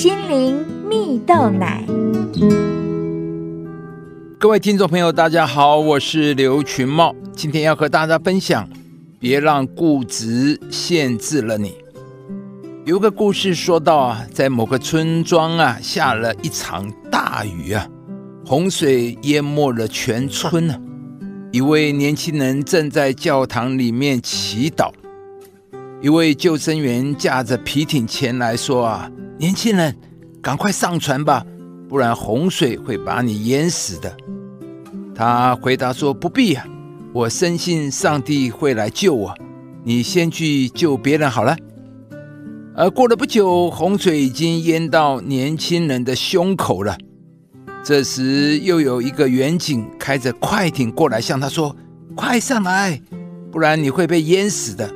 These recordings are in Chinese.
心灵蜜豆奶。各位听众朋友，大家好，我是刘群茂，今天要和大家分享：别让固执限制了你。有个故事说到啊，在某个村庄啊，下了一场大雨啊，洪水淹没了全村呢。一位年轻人正在教堂里面祈祷，一位救生员驾着皮艇前来说：“啊，年轻人，赶快上船吧，不然洪水会把你淹死的。”他回答说：“不必啊，我深信上帝会来救我，你先去救别人好了。”而过了不久，洪水已经淹到年轻人的胸口了。这时，又有一个远景开着快艇过来，向他说：“快上来，不然你会被淹死的。”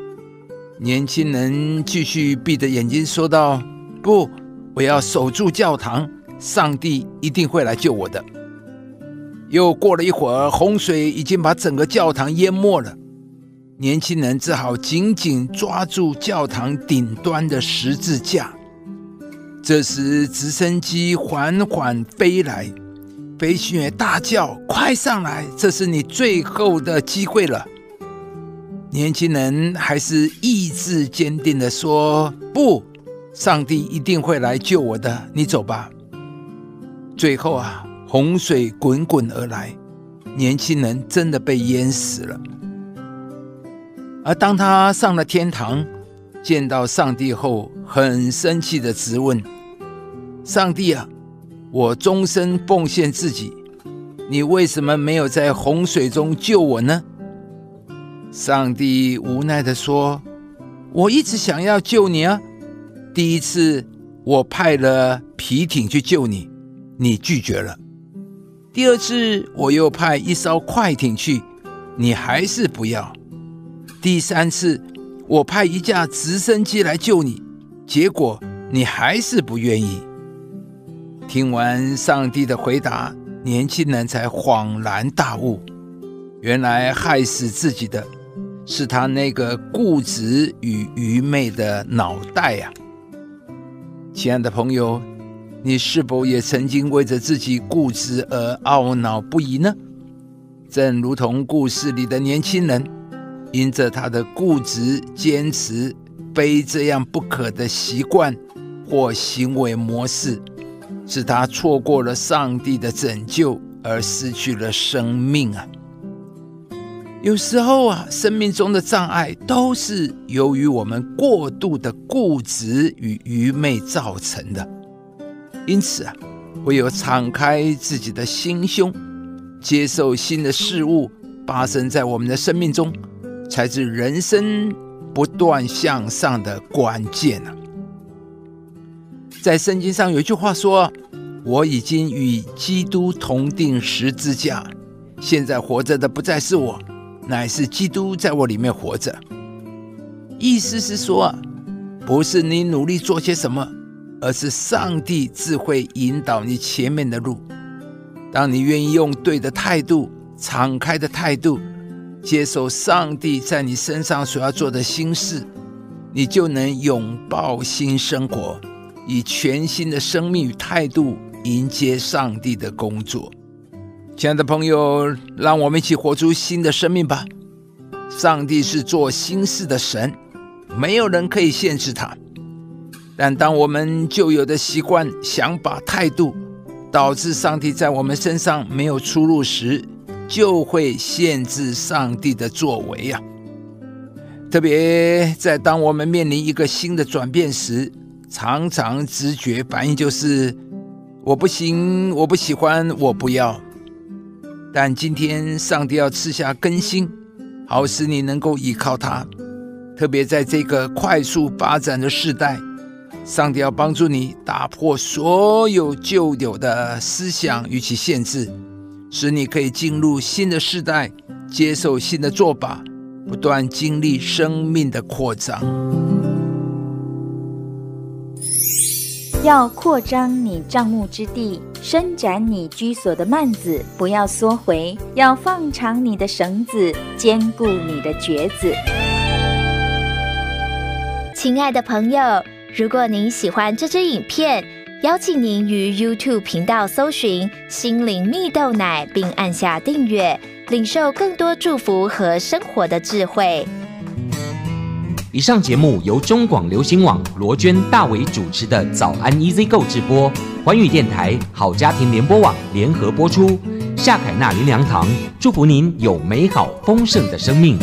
年轻人继续闭着眼睛说道：“不，我要守住教堂，上帝一定会来救我的。”又过了一会儿，洪水已经把整个教堂淹没了。年轻人只好紧紧抓住教堂顶端的十字架。这时，直升机缓缓飞来，飞行员大叫：“快上来！这是你最后的机会了！”年轻人还是意志坚定的说：“不，上帝一定会来救我的。你走吧。”最后啊，洪水滚滚而来，年轻人真的被淹死了。而当他上了天堂，见到上帝后，很生气的质问。上帝啊，我终身奉献自己，你为什么没有在洪水中救我呢？上帝无奈的说：“我一直想要救你啊！第一次我派了皮艇去救你，你拒绝了；第二次我又派一艘快艇去，你还是不要；第三次我派一架直升机来救你，结果你还是不愿意。”听完上帝的回答，年轻人才恍然大悟，原来害死自己的是他那个固执与愚昧的脑袋呀！亲爱的朋友，你是否也曾经为着自己固执而懊恼不已呢？正如同故事里的年轻人，因着他的固执坚持非这样不可的习惯或行为模式。使他错过了上帝的拯救而失去了生命啊！有时候啊，生命中的障碍都是由于我们过度的固执与愚昧造成的。因此啊，唯有敞开自己的心胸，接受新的事物发生在我们的生命中，才是人生不断向上的关键啊！在圣经上有一句话说：“我已经与基督同定十字架，现在活着的不再是我，乃是基督在我里面活着。”意思是说，不是你努力做些什么，而是上帝智慧引导你前面的路。当你愿意用对的态度、敞开的态度，接受上帝在你身上所要做的新事，你就能拥抱新生活。以全新的生命与态度迎接上帝的工作，亲爱的朋友，让我们一起活出新的生命吧！上帝是做新事的神，没有人可以限制他。但当我们旧有的习惯、想法、态度，导致上帝在我们身上没有出路时，就会限制上帝的作为呀。特别在当我们面临一个新的转变时，常常直觉反应就是我不行，我不喜欢，我不要。但今天上帝要赐下更新，好使你能够依靠他。特别在这个快速发展的时代，上帝要帮助你打破所有旧有的思想与其限制，使你可以进入新的时代，接受新的做法，不断经历生命的扩张。要扩张你帐幕之地，伸展你居所的幔子，不要缩回；要放长你的绳子，坚固你的橛子。亲爱的朋友，如果您喜欢这支影片，邀请您于 YouTube 频道搜寻“心灵蜜豆奶”，并按下订阅，领受更多祝福和生活的智慧。以上节目由中广流行网罗娟、大伟主持的《早安 Easy Go》直播，环宇电台好家庭联播网联合播出。夏凯娜林良堂祝福您有美好丰盛的生命。